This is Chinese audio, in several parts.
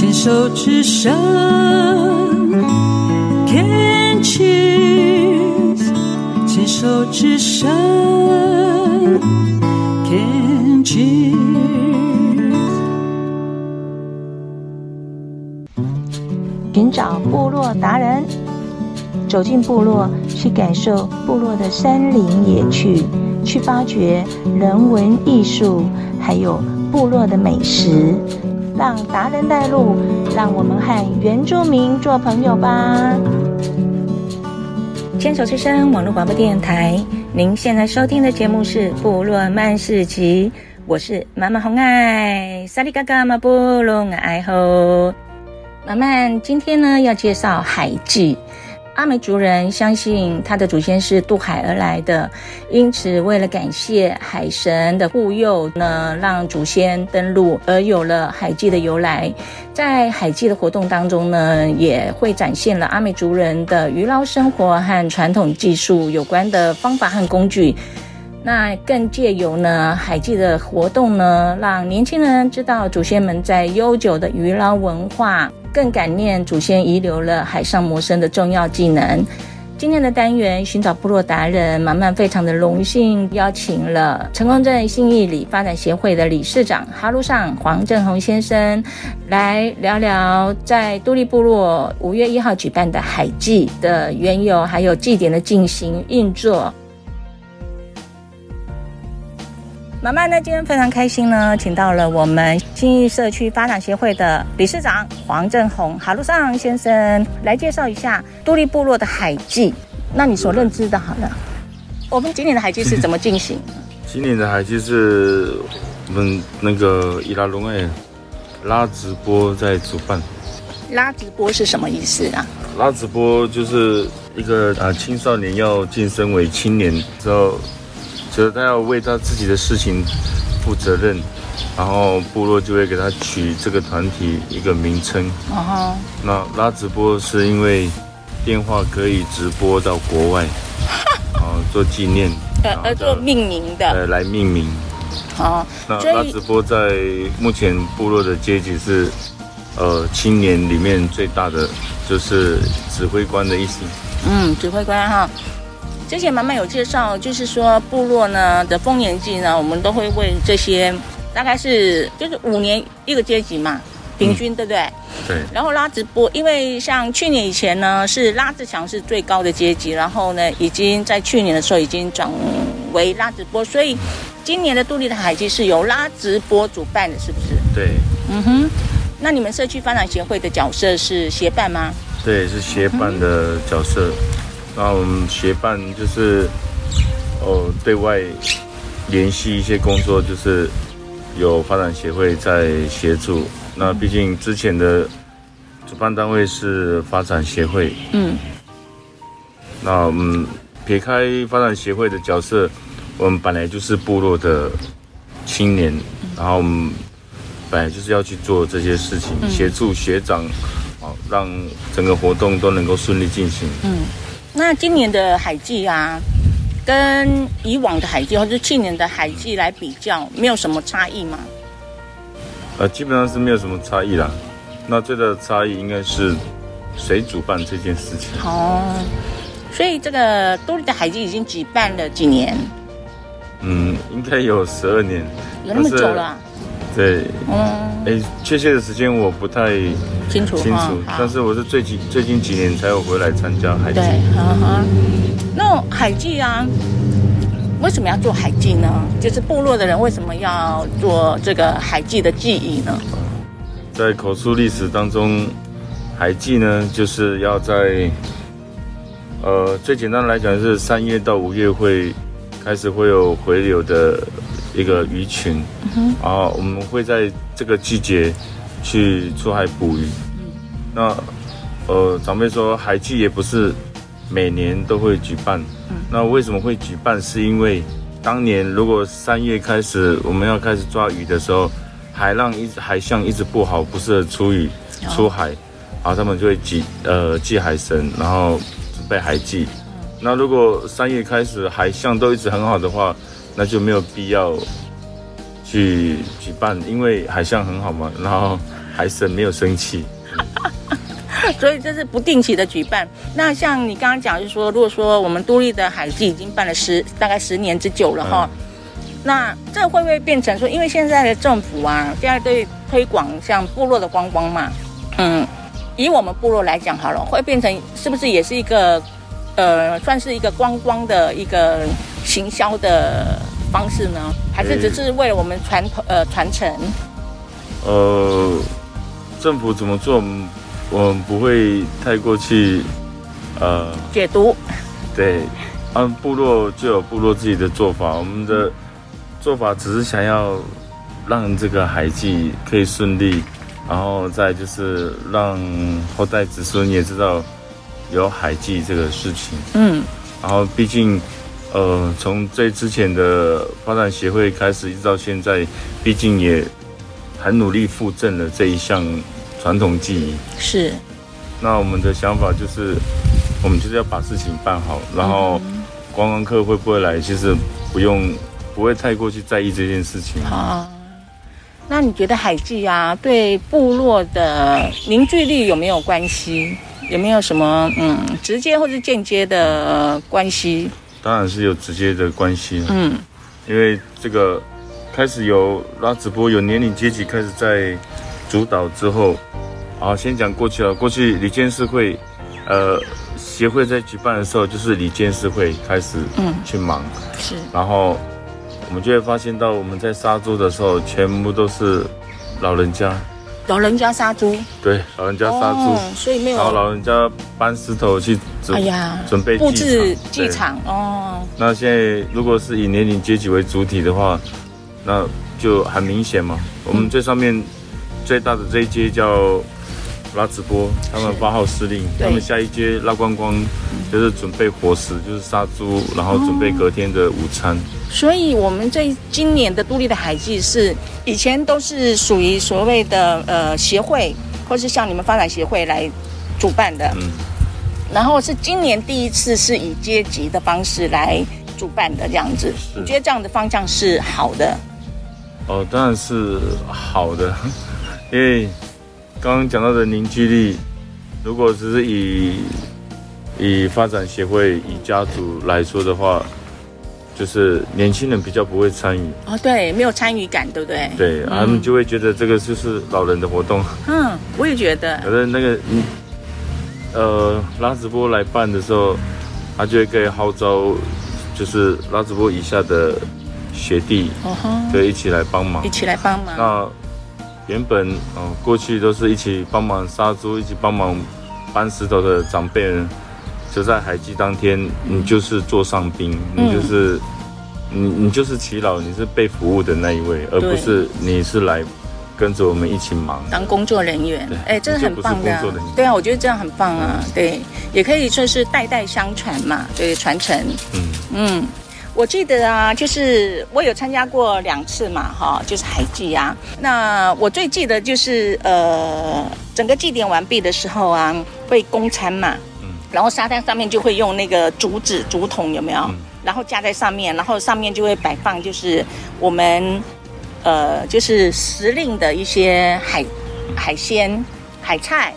牵手之声，Can cheers，牵手之声，Can cheers。寻找部落达人，走进部落，去感受部落的山林野趣，去发掘人文艺术，还有部落的美食。让达人带路，让我们和原住民做朋友吧。牵手之声网络广播电台，您现在收听的节目是《部落曼事集》，我是妈妈红爱，萨利嘎嘎马布隆爱吼。妈妈今天呢要介绍海祭。阿美族人相信他的祖先是渡海而来的，因此为了感谢海神的护佑呢，让祖先登陆，而有了海祭的由来。在海祭的活动当中呢，也会展现了阿美族人的渔捞生活和传统技术有关的方法和工具。那更借由呢海祭的活动呢，让年轻人知道祖先们在悠久的渔捞文化。更感念祖先遗留了海上谋生的重要技能。今天的单元寻找部落达人，满满非常的荣幸邀请了成功镇信义里发展协会的理事长哈鲁尚黄正宏先生来聊聊在都历部落五月一号举办的海祭的缘由，还有祭典的进行运作。马漫呢，今天非常开心呢，请到了我们新义社区发展协会的理事长黄正宏哈路上先生来介绍一下都立部落的海祭。那你所认知的，好了，我们今年的海祭是怎么进行？今年的海祭是我们那个伊拉龙哎拉直播在主办。拉直播是什么意思啊？拉直播就是一个啊青少年要晋升为青年之后。就是他要为他自己的事情负责任，然后部落就会给他取这个团体一个名称。哦、uh-huh. 那拉直播是因为电话可以直播到国外，然 后做纪念，呃呃做命名的，呃来命名。哦、uh-huh.，那拉直播在目前部落的阶级是，呃青年里面最大的，就是指挥官的意思。嗯，指挥官哈。之前妈妈有介绍，就是说部落呢的丰年祭呢，我们都会为这些大概是就是五年一个阶级嘛，平均、嗯、对不对？对。然后拉直播，因为像去年以前呢是拉自强是最高的阶级，然后呢已经在去年的时候已经转为拉直播，所以今年的杜立的海祭是由拉直播主办的，是不是？对。嗯哼。那你们社区发展协会的角色是协办吗？对，是协办的角色。嗯那我们协办就是，哦，对外联系一些工作，就是有发展协会在协助。那毕竟之前的主办单位是发展协会，嗯。那我们撇开发展协会的角色，我们本来就是部落的青年，然后我们本来就是要去做这些事情，协助学长，好，让整个活动都能够顺利进行。嗯。那今年的海祭啊，跟以往的海祭或者去年的海祭来比较，没有什么差异吗？呃，基本上是没有什么差异啦。那最大的差异应该是谁主办这件事情。哦，所以这个都历的海祭已经举办了几年？嗯，应该有十二年。有那么久了？对，嗯，哎，确切的时间我不太清楚，清楚，但是我是最近最近几年才有回来参加海祭。对，哈哈。那海祭啊，为什么要做海祭呢？就是部落的人为什么要做这个海祭的记忆呢？在口述历史当中，海祭呢，就是要在，呃，最简单的来讲是三月到五月会开始会有回流的。一个鱼群，然后我们会在这个季节去出海捕鱼。那呃，长辈说海祭也不是每年都会举办。嗯那为什么会举办？是因为当年如果三月开始我们要开始抓鱼的时候，海浪一直海象一直不好，不适合出鱼出海，然后他们就会祭呃祭海神，然后准备海祭。那如果三月开始海象都一直很好的话，那就没有必要去举办，因为海象很好嘛，然后海神没有生气。所以这是不定期的举办。那像你刚刚讲，就是说，如果说我们都立的海祭已经办了十大概十年之久了哈，嗯、那这会不会变成说，因为现在的政府啊，现在对推广像部落的观光嘛，嗯，以我们部落来讲好了，会变成是不是也是一个呃，算是一个观光的一个行销的方式呢？还是只是为了我们传统呃传承？呃，政府怎么做？我们不会太过去，呃，解读。对，按部落就有部落自己的做法。我们的做法只是想要让这个海祭可以顺利，然后再就是让后代子孙也知道有海祭这个事情。嗯。然后毕竟，呃，从最之前的发展协会开始，一直到现在，毕竟也很努力复振了这一项。传统技艺是，那我们的想法就是，我们就是要把事情办好，然后观光客会不会来，其实不用，不会太过去在意这件事情。啊，那你觉得海记啊，对部落的凝聚力有没有关系？有没有什么嗯直接或者间接的关系？当然是有直接的关系。嗯，因为这个开始有拉直播，有年龄阶级开始在主导之后。啊，先讲过去了。过去李监事会，呃，协会在举办的时候，就是李监事会开始嗯去忙，嗯、是。然后我们就会发现到，我们在杀猪的时候，全部都是老人家。老人家杀猪？对，老人家杀猪，哦，所以没有。然后老人家搬石头去准，哎呀，准备布置祭场哦。那现在如果是以年龄阶级为主体的话，那就很明显嘛。我们最上面最大的这一阶叫。拉直播，他们发号施令，他们下一阶拉光光，就是准备伙食，就是杀猪，然后准备隔天的午餐。哦、所以，我们这今年的都立的海祭是以前都是属于所谓的呃协会，或是像你们发展协会来主办的。嗯。然后是今年第一次是以阶级的方式来主办的这样子，你觉得这样的方向是好的？哦，当然是好的，因为。刚刚讲到的凝聚力，如果只是以以发展协会、以家族来说的话，就是年轻人比较不会参与。哦，对，没有参与感，对不对？对，他们就会觉得这个就是老人的活动。嗯，我也觉得。可是那个，呃，拉直播来办的时候，他就会可以号召，就是拉直播以下的学弟，哦吼，就一起来帮忙，一起来帮忙。那。原本嗯，过去都是一起帮忙杀猪，一起帮忙搬石头的长辈人，就在海祭当天，你就是座上宾，嗯、你就是你你就是祈老，你是被服务的那一位，而不是你是来跟着我们一起忙当工作人员。哎，这是很棒的。对啊，我觉得这样很棒啊。嗯、对，也可以说是代代相传嘛，对，传承。嗯嗯。我记得啊，就是我有参加过两次嘛，哈，就是海祭啊。那我最记得就是呃，整个祭典完毕的时候啊，会供餐嘛，嗯，然后沙滩上面就会用那个竹子竹筒有没有？然后架在上面，然后上面就会摆放就是我们呃，就是时令的一些海海鲜海菜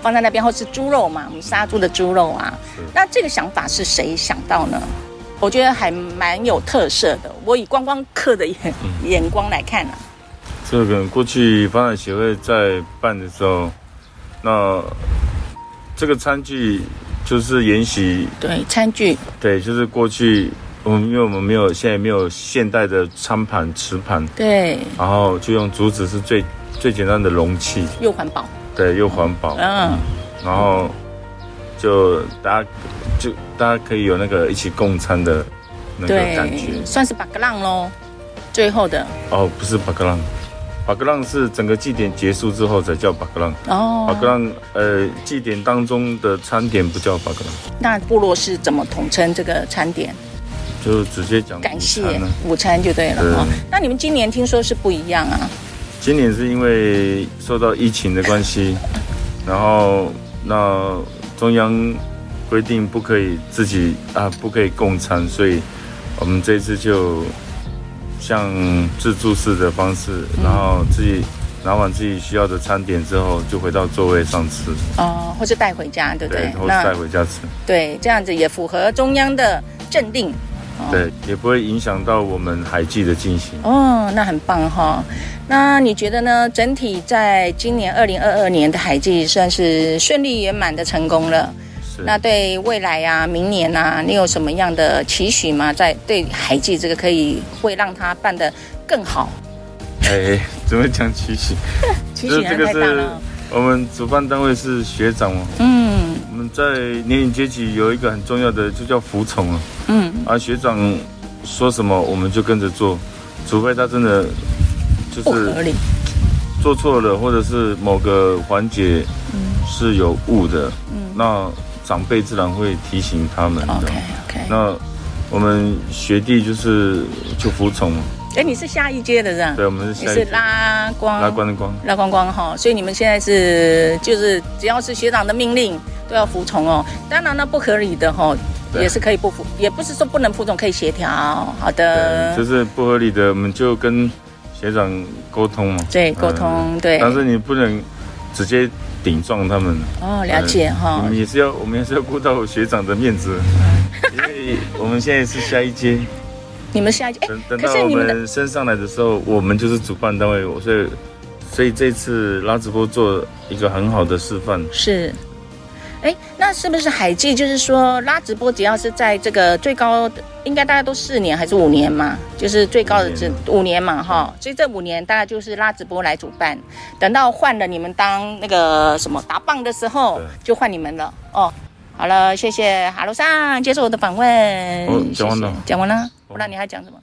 放在那边，或是猪肉嘛，我们杀猪的猪肉啊。那这个想法是谁想到呢？我觉得还蛮有特色的。我以观光客的眼眼光来看呢、啊，这个过去发展协会在办的时候，那这个餐具就是沿袭。对，餐具。对，就是过去我们因为我们没有现在没有现代的餐盘、瓷盘。对。然后就用竹子是最最简单的容器，又环保。对，又环保。嗯。然后就大家。就大家可以有那个一起共餐的那个感觉，算是巴格浪喽。最后的哦，不是巴格浪，巴格浪是整个祭典结束之后才叫巴格浪。哦，巴格浪呃，祭典当中的餐点不叫巴格浪。那部落是怎么统称这个餐点？就直接讲感谢午餐就对了哈。对那你们今年听说是不一样啊？今年是因为受到疫情的关系，然后那中央。规定不可以自己啊，不可以共餐，所以我们这次就像自助式的方式，然后自己拿完自己需要的餐点之后，就回到座位上吃。哦，或是带回家，对不对？对，或是带回家吃。对，这样子也符合中央的政令。哦、对，也不会影响到我们海祭的进行。哦，那很棒哈、哦。那你觉得呢？整体在今年二零二二年的海祭算是顺利圆满的成功了。是。那对未来啊，明年啊，你有什么样的期许吗？在对海祭这个可以会让它办得更好？哎，怎么讲期许？期许太大了。我们主办单位是学长哦。嗯。我们在年龄阶级有一个很重要的，就叫服从啊。嗯。啊，学长说什么，我们就跟着做，除非他真的就是做错了，或者是某个环节是有误的。嗯。那长辈自然会提醒他们的。OK OK。那我们学弟就是就服从。哎，你是下一阶的，是吧？对，我们是下一阶。你是拉光，拉光的光，拉光光哈。所以你们现在是就是只要是学长的命令都要服从哦。当然了，不合理的哈也是可以不服，也不是说不能服从，可以协调。好的。就是不合理的，我们就跟学长沟通嘛。对，沟通对。但是你不能直接顶撞他们。哦，了解哈。我们也是要，我们也是要顾到学长的面子，因为我们现在是下一阶。你们下一届，等到我们升上来的时候，我们就是主办单位，所以所以这次拉直播做一个很好的示范。是，哎，那是不是海记？就是说拉直播，只要是在这个最高的，应该大家都四年还是五年嘛？就是最高的这五年嘛，哈。所以这五年大概就是拉直播来主办。等到换了你们当那个什么打棒的时候，就换你们了哦。好了，谢谢哈罗上接受我的访问。哦，讲完了，讲完了。不然你还讲什么？